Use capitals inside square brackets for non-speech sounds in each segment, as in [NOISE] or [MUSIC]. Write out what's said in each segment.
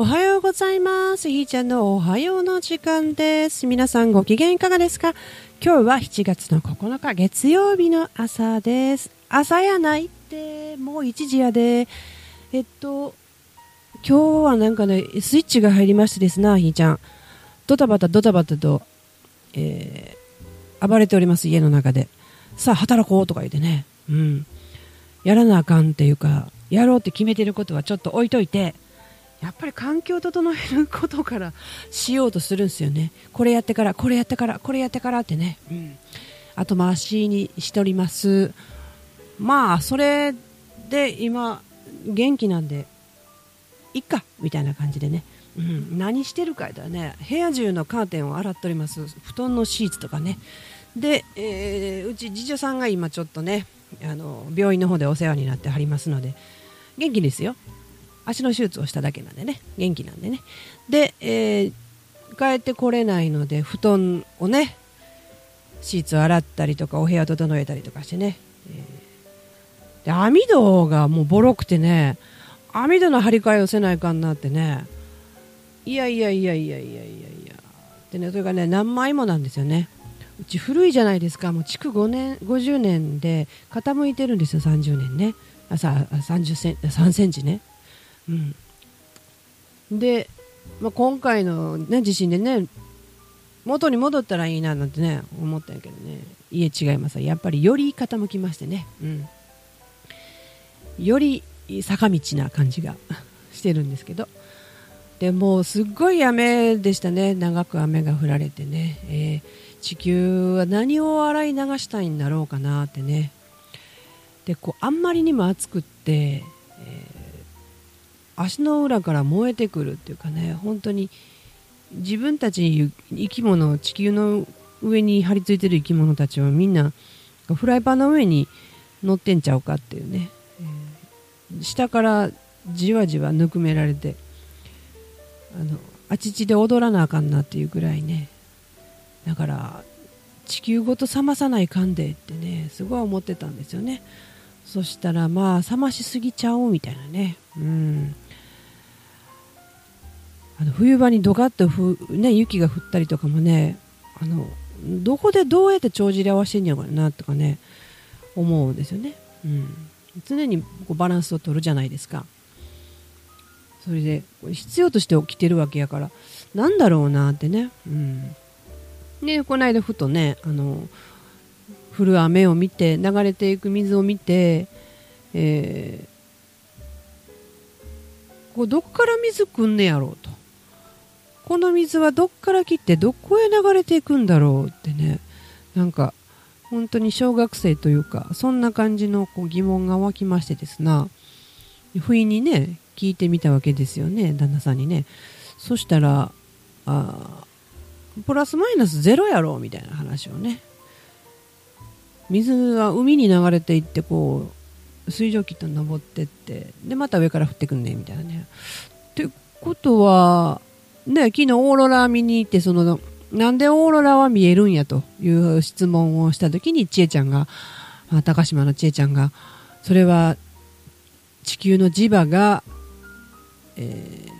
おはようございます。ひーちゃんのおはようの時間です。皆さんご機嫌いかがですか？今日は7月の9日月曜日の朝です。朝やないって、もう1時やで。えっと、今日はなんかね、スイッチが入りましてですな、ひーちゃん。ドタバタドタバタと、えー暴れております、家の中で。さあ、働こうとか言ってね。うん。やらなあかんっていうか、やろうって決めてることはちょっと置いといて、やっぱり環境を整えることからしようとするんですよね。これやってから、これやってから、これやってからってね。うん。後回しにしております。まあ、それで今、元気なんで、いっかみたいな感じでね。うん、何してるか言ったらね、部屋中のカーテンを洗っております。布団のシーツとかね。で、えーうち次女さんが今ちょっとね、あの、病院の方でお世話になってはりますので、元気ですよ。足の手術をしただけなんでね。元気なんでね。で、えー帰ってこれないので布団をねシーツを洗ったりとかお部屋を整えたりとかしてね、えーで網戸がもうボロくてね網戸の張り替えをせないかんなってね。いやいやいやいやいやいやいや。でねそれがね何枚もなんですよね。うち古いじゃないですか。もう築5年50年で傾いてるんですよ30年ね。あさ30セン3センチね。で、まあ、今回の、ね、地震でね元に戻ったらいいななんてね思ったんやけどね。家違いますやっぱりより傾きましてね、うん、より坂道な感じが [LAUGHS] してるんですけど。でもうすっごい雨でしたね。長く雨が降られてね、えー地球は何を洗い流したいんだろうかなってね。でこうあんまりにも暑くって、えー足の裏から燃えてくるっていうかね本当に自分たち生き物地球の上に張り付いてる生き物たちはみんなフライパンの上に乗ってんちゃうかっていうね、えー下からじわじわぬくめられてあのあちちで踊らなあかんなっていうぐらいね。だから地球ごと冷まさないかんでってねすごい思ってたんですよね。そしたらまあ冷ましすぎちゃおうみたいなね。うん。あの冬場にドカッとふ、ね、雪が降ったりとかもねあのどこでどうやって帳尻合わせてんやろうなとかね思うんですよね、うん、常にこうバランスを取るじゃないですか。それで必要として起きてるわけやからなんだろうなってね、うん、でこの間ふとねあの降る雨を見て流れていく水を見て、えーこうどっから水くんねやろうと。この水はどっから切ってどこへ流れていくんだろうってね。なんか本当に小学生というかそんな感じのこう疑問が湧きましてですな。不意にね聞いてみたわけですよね旦那さんにね。そしたらあプラスマイナスゼロやろみたいな話をね。水は海に流れていってこう水蒸気と登ってってでまた上から降ってくんねみたいなね。ってことはね昨日オーロラ見に行ってそのなんでオーロラは見えるんやという質問をした時に千恵ちゃんがあ高島の千恵ちゃんがそれは地球の磁場が、えー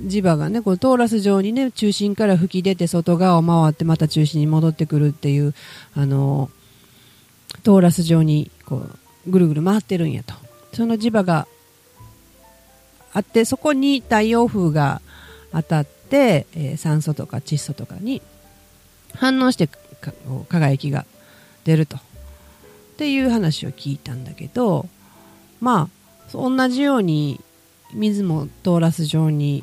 磁場がねこうトーラス状にね中心から吹き出て外側を回ってまた中心に戻ってくるっていうあのトーラス状にこうぐるぐる回ってるんやと。その磁場があってそこに太陽風が当たって、えー酸素とか窒素とかに反応して輝きが出ると。っていう話を聞いたんだけどまあ同じように水もトーラス状に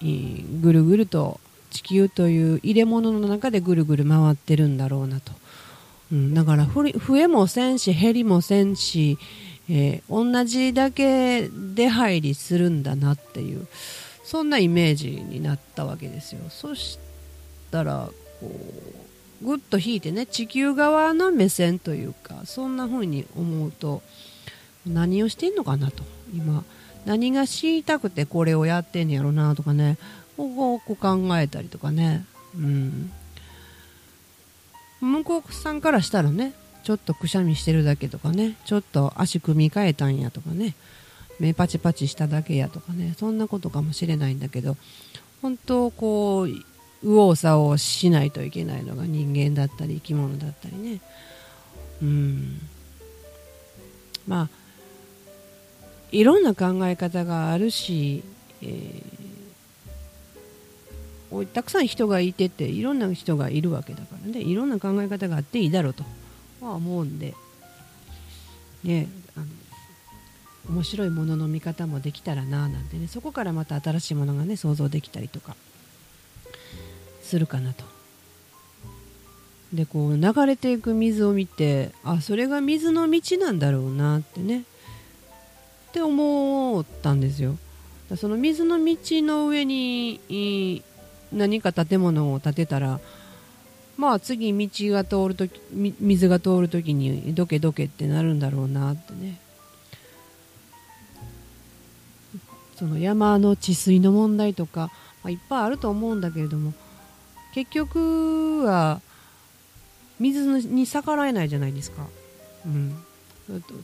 えーぐるぐると地球という入れ物の中でぐるぐる回ってるんだろうなと、うん、だから増えもせんし減りもせんし、えー同じだけ出入りするんだなっていう。そんなイメージになったわけですよ。そしたらこうぐっと引いてね地球側の目線というかそんな風に思うと何をしてんのかなと。今何が知りたくてこれをやってんやろなとかね。こここう考えたりとかね。うん。向こうさんからしたらねちょっとくしゃみしてるだけとかねちょっと足組み替えたんやとかね。目パチパチしただけやとかね。そんなことかもしれないんだけど本当こう右往左往しないといけないのが人間だったり生き物だったりね。うん。まあいろんな考え方があるし、えー、たくさん人がいてていろんな人がいるわけだからね。いろんな考え方があっていいだろうとは思うんで、ね、あの面白いものの見方もできたらななんてねそこからまた新しいものがね想像できたりとかするかなと。でこう流れていく水を見てあそれが水の道なんだろうなってね。って思ったんですよ。その水の道の上に何か建物を建てたらまあ次道が通るとき水が通るときにどけどけってなるんだろうなってね。その山の治水の問題とか、まあ、いっぱいあると思うんだけれども結局は水に逆らえないじゃないですか、うん、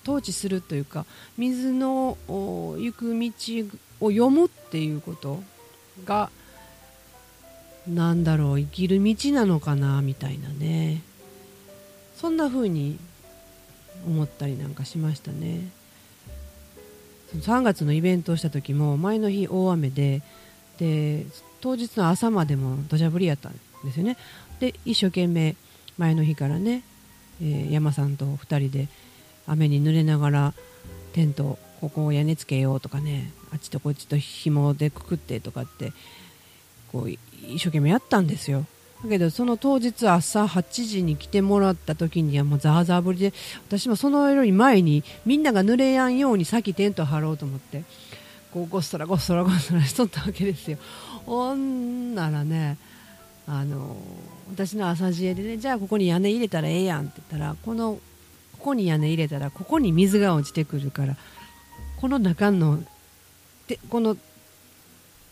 統治するというか水の行く道を読むっていうことがなんだろう生きる道なのかなみたいなね。そんな風に思ったりなんかしましたね。3月のイベントをした時も前の日大雨でで当日の朝までも土砂降りやったんですよね。で一生懸命前の日からね、えー、山さんと2人で雨に濡れながらテントここを屋根つけようとかねあっちとこっちと紐でくくってとかってこう一生懸命やったんですよ。だけどその当日朝8時に来てもらった時にはもうザーザー降りで私もそのより前にみんなが濡れやんように先テント張ろうと思ってこうごっそらごっそらごっそらしとったわけですよ。ほんならねあの私の朝知恵でねじゃあここに屋根入れたらええやんって言ったらこのここに屋根入れたらここに水が落ちてくるからこの中のでこの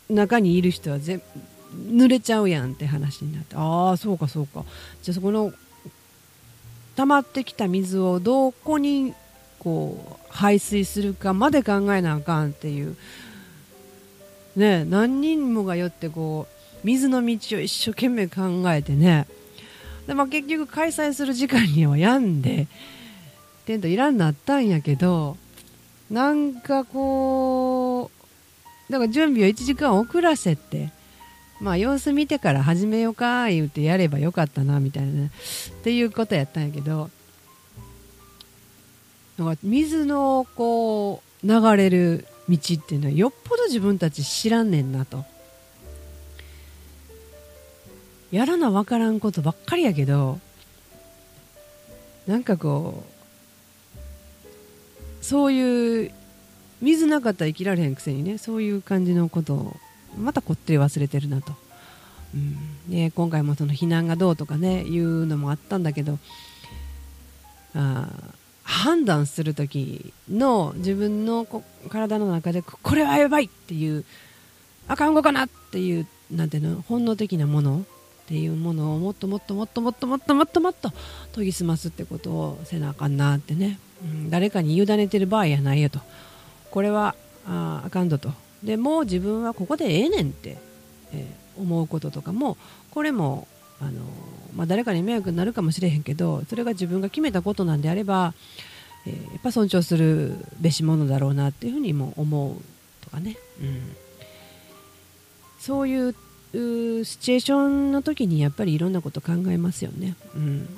中にいる人は全濡れちゃうやんって話になってああそうかそうか。じゃあそこの溜まってきた水をどこにこう排水するかまで考えなあかんっていう。ね何人もがよってこう水の道を一生懸命考えてね。で、まあ、結局開催する時間には病んでテントいらんなったんやけどなんかこうだから準備を1時間遅らせてまあ様子見てから始めようか言うてやればよかったなみたいな、っていうことやったんやけどなんか水のこう流れる道っていうのはよっぽど自分たち知らんねんなと。やらな分からんことばっかりやけどなんかこうそういう水なかったら生きられへんくせにねそういう感じのことをまたこってり忘れてるなと、うん。ね、今回もその避難がどうとかねいうのもあったんだけどあ判断する時の自分の体の中でこれはやばいっていうあかんごかなっていうなんていうの本能的なものっていうものをもっともっともっともっともっともっともっと研ぎ澄ますってことをせなあかんなってねうん、誰かに委ねてる場合やないよとこれはああかんどとでもう自分はここでええねんって、えー、思うこととかもこれもあの、まあ、誰かに迷惑になるかもしれへんけどそれが自分が決めたことなんであれば、えー、やっぱ尊重するべしものだろうなっていうふうにも思うとかね、うん、そういうシチュエーションの時にやっぱりいろんなこと考えますよね。うん。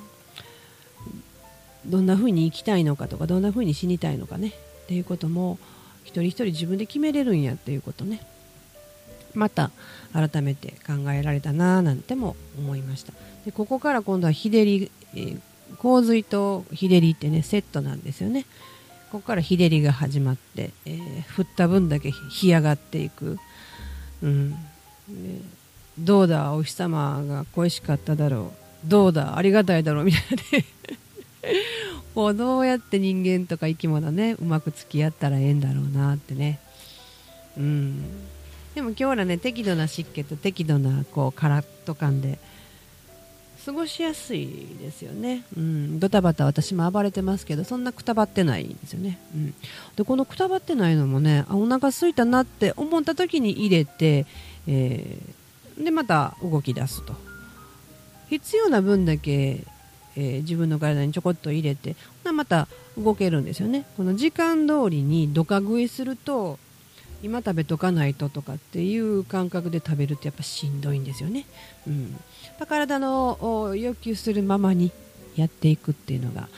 どんな風に生きたいのかとかどんな風に死にたいのかね。っていうことも一人一人自分で決めれるんやっていうことね。また改めて考えられたななんても思いました。でここから今度は日照り、えー、洪水と日照りってねセットなんですよね。ここから日照りが始まって、えー、降った分だけ干上がっていく、うん、どうだお日様が恋しかっただろう。どうだありがたいだろうみたいなね。[LAUGHS] こうどうやって人間とか生き物ねうまく付き合ったらええんだろうなってね。うん。でも今日はね適度な湿気と適度なこうカラッと感で過ごしやすいですよね、うん、ドタバタ私も暴れてますけどそんなくたばってないんですよね、うん、でこのくたばってないのもねあお腹空いたなって思った時に入れて、えー、でまた動き出すと。必要な分だけ、えー、自分の体にちょこっと入れてまた動けるんですよね。この時間通りにどか食いすると今食べとかないととかっていう感覚で食べるとやっぱしんどいんですよね、うん、体の要求するままにやっていくっていうのが、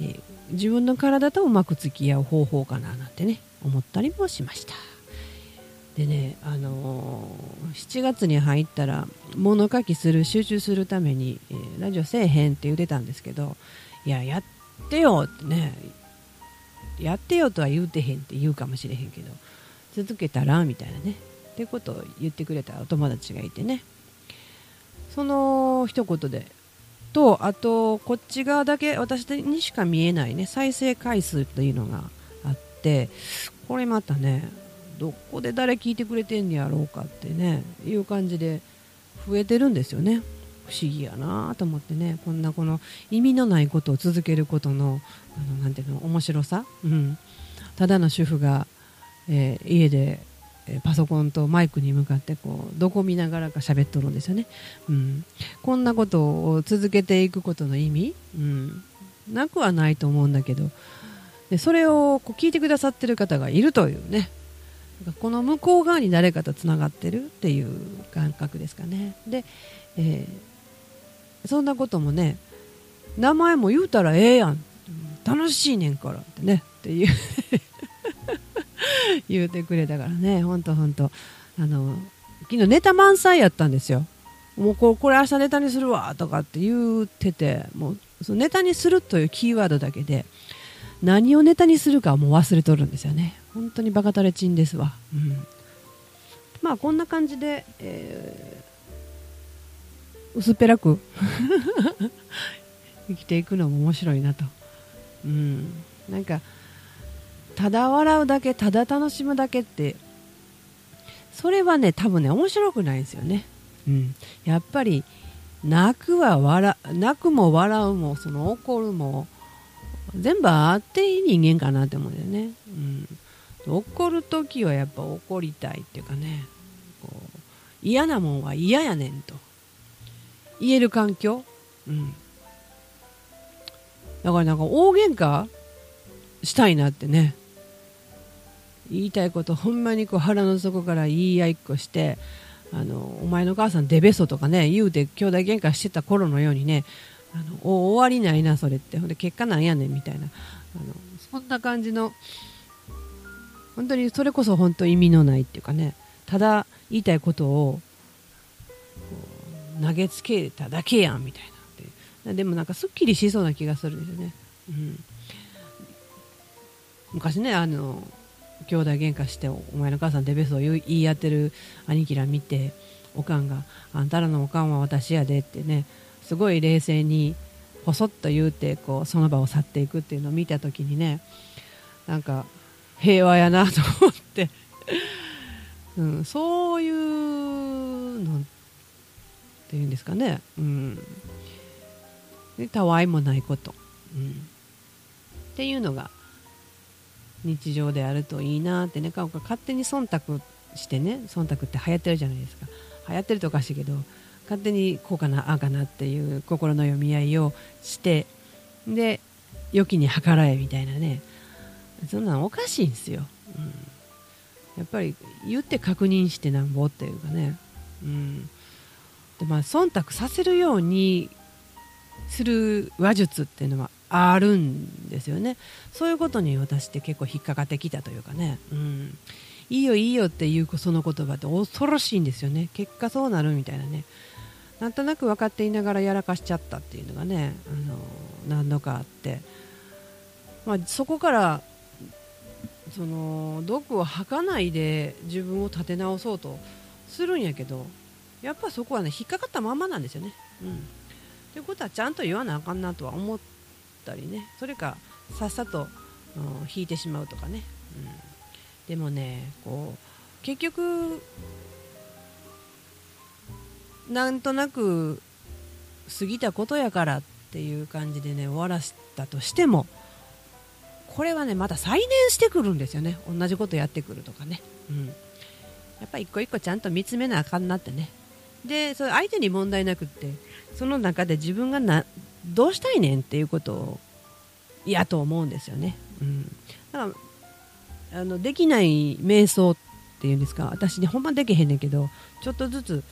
えー、自分の体とうまく付き合う方法かななんてね思ったりもしました。でね、あのー、7月に入ったら物書きする集中するために、えー、ラジオせえへんって言ってたんですけどいややってよってねやってよとは言うてへんって言うかもしれへんけど続けたらみたいなねってことを言ってくれたお友達がいてね。その一言でとあとこっち側だけ私にしか見えないね再生回数というのがあってこれまたねどこで誰聞いてくれてんねやろうかってねいう感じで増えてるんですよね。不思議やなと思ってね。こんなこの意味のないことを続けることのあのなていうの面白さ、うん、ただの主婦がえー、家でパソコンとマイクに向かってこうどこ見ながらか喋っとるんですよね、うん、こんなことを続けていくことの意味、うん、なくはないと思うんだけど。でそれをこう聞いてくださってる方がいるというね。この向こう側に誰かとつながってるっていう感覚ですかねで、えー、そんなこともね名前も言うたらええやん楽しいねんからってねっていう [LAUGHS] 言うてくれたからね、ほんとほんと。あの、昨日ネタ満載やったんですよ。もうこれ明日ネタにするわとかって言ってて、もうそのネタにするというキーワードだけで、何をネタにするかもう忘れとるんですよね。本当にバカタレチンですわ。うん。まあこんな感じで、えー、薄っぺらく [LAUGHS] 生きていくのも面白いなと。うん。なんか、ただ笑うだけただ楽しむだけってそれはね多分ね面白くないんですよね、うん、やっぱり泣くは笑泣くも笑うもその怒るも全部あっていい人間かなって思うんだよね、うん、怒る時はやっぱ怒りたいっていうかね。こう嫌なもんは嫌やねんと。言える環境、うん、だからなんか大喧嘩したいなってね。言いたいことほんまにこう腹の底から言い合いっこしてあのお前の母さんデベソとかね言うて兄弟喧嘩してた頃のようにねあの終わりないなそれって。ほんで結果なんやねんみたいな。あのそんな感じの本当にそれこそ本当意味のないっていうかねただ言いたいことを投げつけただけやんみたいなでもなんかすっきりしそうな気がするんですよね、うん、昔ねあの兄弟喧嘩してお前の母さんデベソを言い合ってる兄貴ら見ておかんが「あんたらのおかんは私やで」ってねすごい冷静にほそっと言うてこうその場を去っていくっていうのを見た時にねなんか平和やなと思って、うん、そういうのっていうんですかね、うん、でたわいもないこと、うん、っていうのが日常であるといいなってね。勝手に忖度してね。忖度って流行ってるじゃないですか。流行ってるとおかしいけど勝手にこうかなああかなっていう心の読み合いをしてで良きに計らえみたいなね。そんなのおかしいんですよ、うん、やっぱり言って確認してなんぼっていうかね、うん、でまあ忖度させるようにする話術っていうのはあるんですよね。そういうことに私って結構引っかかってきたというかね、うん、いいよいいよっていうその言葉って恐ろしいんですよね。結果そうなるみたいなね。なんとなく分かっていながらやらかしちゃったっていうのがねあの何度かあって、まあ、そこからその毒を吐かないで自分を立て直そうとするんやけどやっぱそこはね引っかかったままなんですよね。うん、ということはちゃんと言わなあかんなとは思ったりね。それかさっさと、うん、引いてしまうとかね、うん、でもねこう結局なんとなく過ぎたことやからっていう感じでね終わらせたとしてもこれはねまた再燃してくるんですよね。同じことやってくるとかね、うん、やっぱ一個一個ちゃんと見つめなあかんなってね。でそれ相手に問題なくってその中で自分がなどうしたいねんっていうことを嫌と思うんですよね、うん、だからあのできない瞑想っていうんですか。私ねほんまできへんねんけどちょっとずつ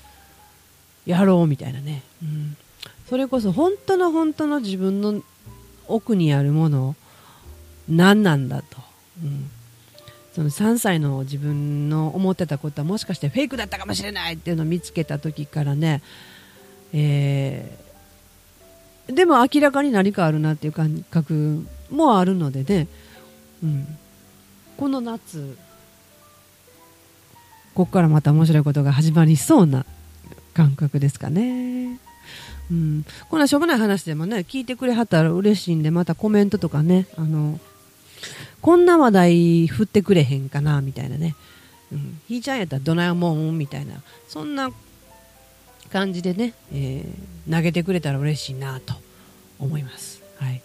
やろうみたいなね、うん、それこそ本当の本当の自分の奥にあるものを何なんだと、うん、その3歳の自分の思ってたことはもしかしてフェイクだったかもしれないっていうのを見つけた時からね、えー、でも明らかに何かあるなっていう感覚もあるのでね、うん、この夏ここからまた面白いことが始まりそうな感覚ですかね。うん、こんなしょうもない話でもね聞いてくれはったら嬉しいんでまたコメントとかねあのこんな話題振ってくれへんかなみたいなね、うん、ひーちゃんやったらどないもん？みたいな。そんな感じでね、えー、投げてくれたら嬉しいなと思います、はい。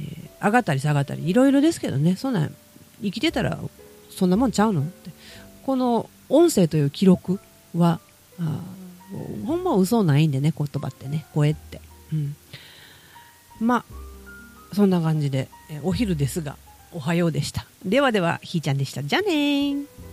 えー、上がったり下がったりいろいろですけどね。そんな生きてたらそんなもんちゃうの？って。この音声という記録はあほんま嘘ないんでね言葉ってね。声って、うん、まあそんな感じで、えお昼ですがおはようでした。ではではひーちゃんでした。じゃあねー。